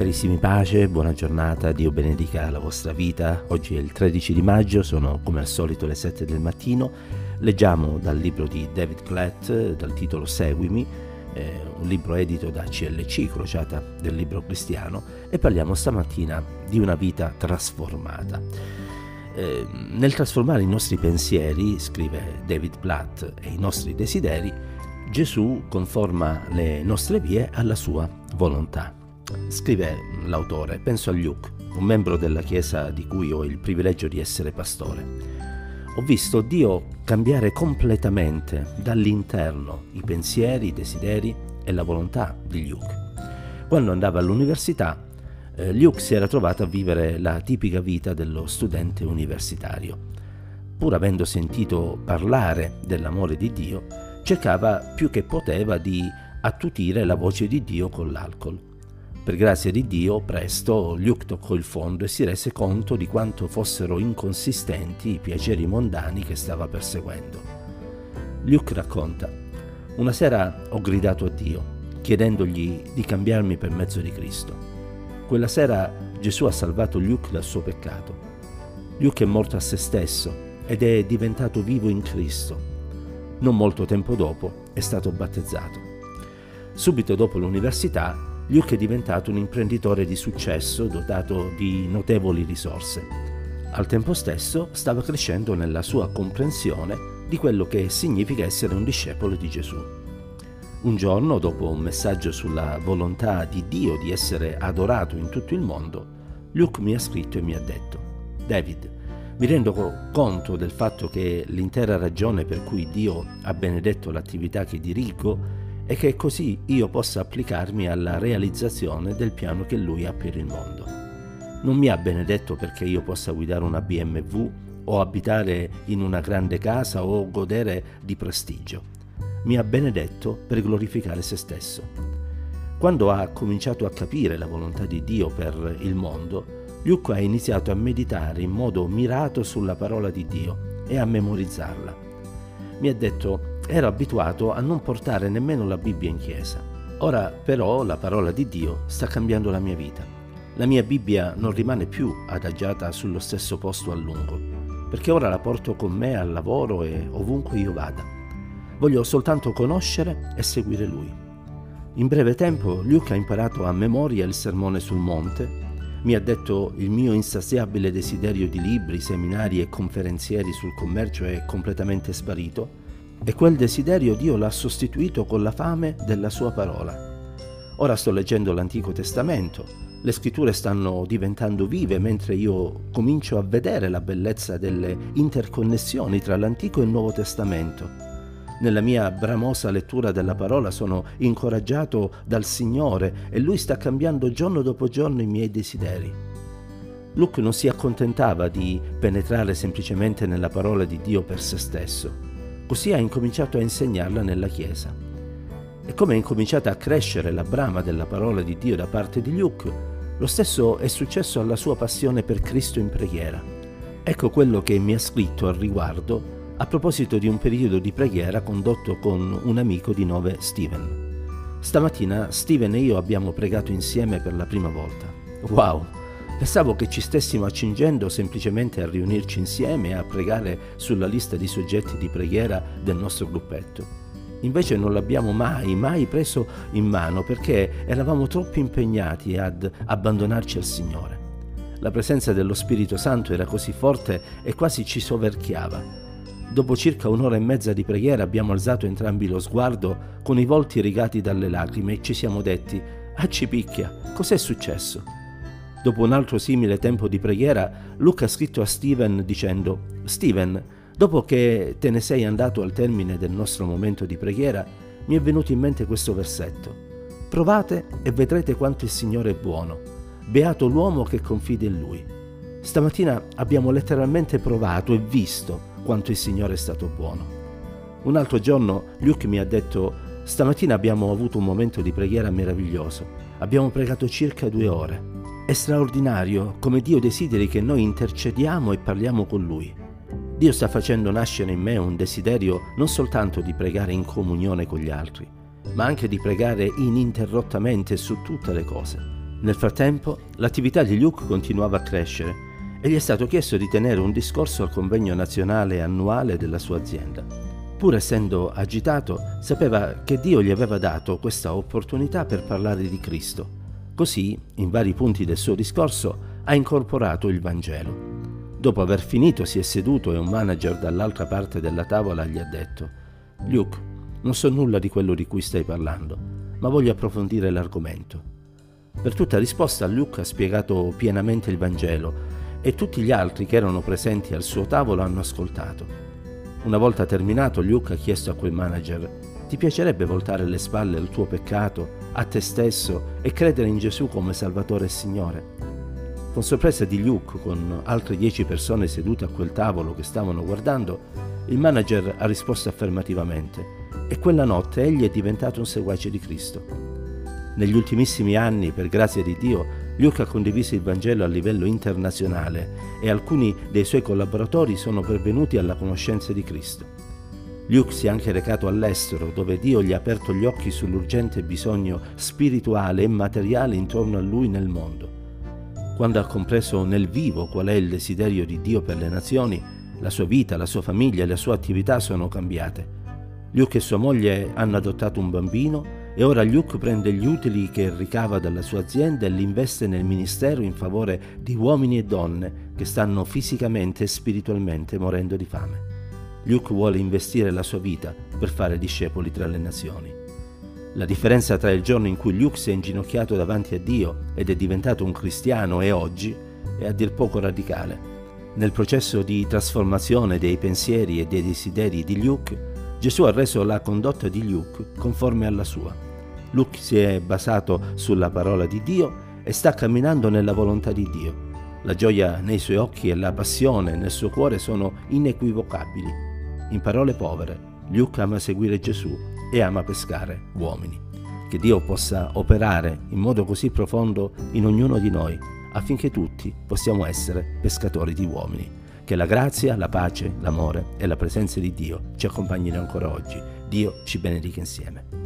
Carissimi pace, buona giornata, Dio benedica la vostra vita. Oggi è il 13 di maggio, sono come al solito le 7 del mattino. Leggiamo dal libro di David Platt dal titolo Seguimi, eh, un libro edito da CLC, crociata del libro cristiano, e parliamo stamattina di una vita trasformata. Eh, nel trasformare i nostri pensieri, scrive David Platt, e i nostri desideri, Gesù conforma le nostre vie alla sua volontà. Scrive l'autore, penso a Luke, un membro della Chiesa di cui ho il privilegio di essere pastore. Ho visto Dio cambiare completamente dall'interno i pensieri, i desideri e la volontà di Luke. Quando andava all'università, eh, Luke si era trovato a vivere la tipica vita dello studente universitario. Pur avendo sentito parlare dell'amore di Dio, cercava più che poteva di attutire la voce di Dio con l'alcol. Per grazia di Dio, presto Luke toccò il fondo e si rese conto di quanto fossero inconsistenti i piaceri mondani che stava perseguendo. Luke racconta, una sera ho gridato a Dio, chiedendogli di cambiarmi per mezzo di Cristo. Quella sera Gesù ha salvato Luke dal suo peccato. Luke è morto a se stesso ed è diventato vivo in Cristo. Non molto tempo dopo è stato battezzato. Subito dopo l'università Luke è diventato un imprenditore di successo dotato di notevoli risorse. Al tempo stesso stava crescendo nella sua comprensione di quello che significa essere un discepolo di Gesù. Un giorno, dopo un messaggio sulla volontà di Dio di essere adorato in tutto il mondo, Luke mi ha scritto e mi ha detto, David, mi rendo conto del fatto che l'intera ragione per cui Dio ha benedetto l'attività che dirigo e che così io possa applicarmi alla realizzazione del piano che lui ha per il mondo. Non mi ha benedetto perché io possa guidare una BMW o abitare in una grande casa o godere di prestigio. Mi ha benedetto per glorificare se stesso. Quando ha cominciato a capire la volontà di Dio per il mondo, Luke ha iniziato a meditare in modo mirato sulla parola di Dio e a memorizzarla. Mi ha detto ero abituato a non portare nemmeno la Bibbia in chiesa. Ora però la parola di Dio sta cambiando la mia vita. La mia Bibbia non rimane più adagiata sullo stesso posto a lungo, perché ora la porto con me al lavoro e ovunque io vada. Voglio soltanto conoscere e seguire Lui. In breve tempo Luke ha imparato a memoria il sermone sul monte, mi ha detto il mio insaziabile desiderio di libri, seminari e conferenzieri sul commercio è completamente sparito e quel desiderio Dio l'ha sostituito con la fame della sua parola. Ora sto leggendo l'Antico Testamento, le scritture stanno diventando vive mentre io comincio a vedere la bellezza delle interconnessioni tra l'Antico e il Nuovo Testamento. Nella mia bramosa lettura della parola sono incoraggiato dal Signore e Lui sta cambiando giorno dopo giorno i miei desideri. Luke non si accontentava di penetrare semplicemente nella parola di Dio per se stesso Così ha incominciato a insegnarla nella Chiesa. E come è incominciata a crescere la brama della parola di Dio da parte di Luke, lo stesso è successo alla sua passione per Cristo in preghiera. Ecco quello che mi ha scritto al riguardo a proposito di un periodo di preghiera condotto con un amico di nome Steven. Stamattina Steven e io abbiamo pregato insieme per la prima volta. Wow! Pensavo che ci stessimo accingendo semplicemente a riunirci insieme e a pregare sulla lista di soggetti di preghiera del nostro gruppetto. Invece non l'abbiamo mai, mai preso in mano perché eravamo troppo impegnati ad abbandonarci al Signore. La presenza dello Spirito Santo era così forte e quasi ci soverchiava. Dopo circa un'ora e mezza di preghiera abbiamo alzato entrambi lo sguardo con i volti rigati dalle lacrime e ci siamo detti, ah ci picchia, cos'è successo? Dopo un altro simile tempo di preghiera, Luca ha scritto a Steven dicendo, Steven, dopo che te ne sei andato al termine del nostro momento di preghiera, mi è venuto in mente questo versetto. Provate e vedrete quanto il Signore è buono. Beato l'uomo che confida in Lui. Stamattina abbiamo letteralmente provato e visto quanto il Signore è stato buono. Un altro giorno Luke mi ha detto, stamattina abbiamo avuto un momento di preghiera meraviglioso. Abbiamo pregato circa due ore. È straordinario come Dio desideri che noi intercediamo e parliamo con Lui. Dio sta facendo nascere in me un desiderio non soltanto di pregare in comunione con gli altri, ma anche di pregare ininterrottamente su tutte le cose. Nel frattempo, l'attività di Luke continuava a crescere e gli è stato chiesto di tenere un discorso al convegno nazionale annuale della sua azienda. Pur essendo agitato, sapeva che Dio gli aveva dato questa opportunità per parlare di Cristo. Così, in vari punti del suo discorso, ha incorporato il Vangelo. Dopo aver finito si è seduto e un manager dall'altra parte della tavola gli ha detto Luke, non so nulla di quello di cui stai parlando, ma voglio approfondire l'argomento. Per tutta risposta Luke ha spiegato pienamente il Vangelo e tutti gli altri che erano presenti al suo tavolo hanno ascoltato. Una volta terminato, Luke ha chiesto a quel manager: Ti piacerebbe voltare le spalle al tuo peccato, a te stesso e credere in Gesù come Salvatore e Signore? Con sorpresa di Luke, con altre dieci persone sedute a quel tavolo che stavano guardando, il manager ha risposto affermativamente e quella notte egli è diventato un seguace di Cristo. Negli ultimissimi anni, per grazia di Dio, Luke ha condiviso il Vangelo a livello internazionale e alcuni dei suoi collaboratori sono pervenuti alla conoscenza di Cristo. Luke si è anche recato all'estero, dove Dio gli ha aperto gli occhi sull'urgente bisogno spirituale e materiale intorno a lui nel mondo. Quando ha compreso nel vivo qual è il desiderio di Dio per le nazioni, la sua vita, la sua famiglia e le sue attività sono cambiate. Luke e sua moglie hanno adottato un bambino e ora Luke prende gli utili che ricava dalla sua azienda e li investe nel ministero in favore di uomini e donne che stanno fisicamente e spiritualmente morendo di fame. Luke vuole investire la sua vita per fare discepoli tra le nazioni. La differenza tra il giorno in cui Luke si è inginocchiato davanti a Dio ed è diventato un cristiano e oggi è a dir poco radicale. Nel processo di trasformazione dei pensieri e dei desideri di Luke, Gesù ha reso la condotta di Luke conforme alla sua. Luke si è basato sulla parola di Dio e sta camminando nella volontà di Dio. La gioia nei suoi occhi e la passione nel suo cuore sono inequivocabili. In parole povere, Luke ama seguire Gesù e ama pescare uomini. Che Dio possa operare in modo così profondo in ognuno di noi affinché tutti possiamo essere pescatori di uomini. Che la grazia, la pace, l'amore e la presenza di Dio ci accompagnino ancora oggi. Dio ci benedica insieme.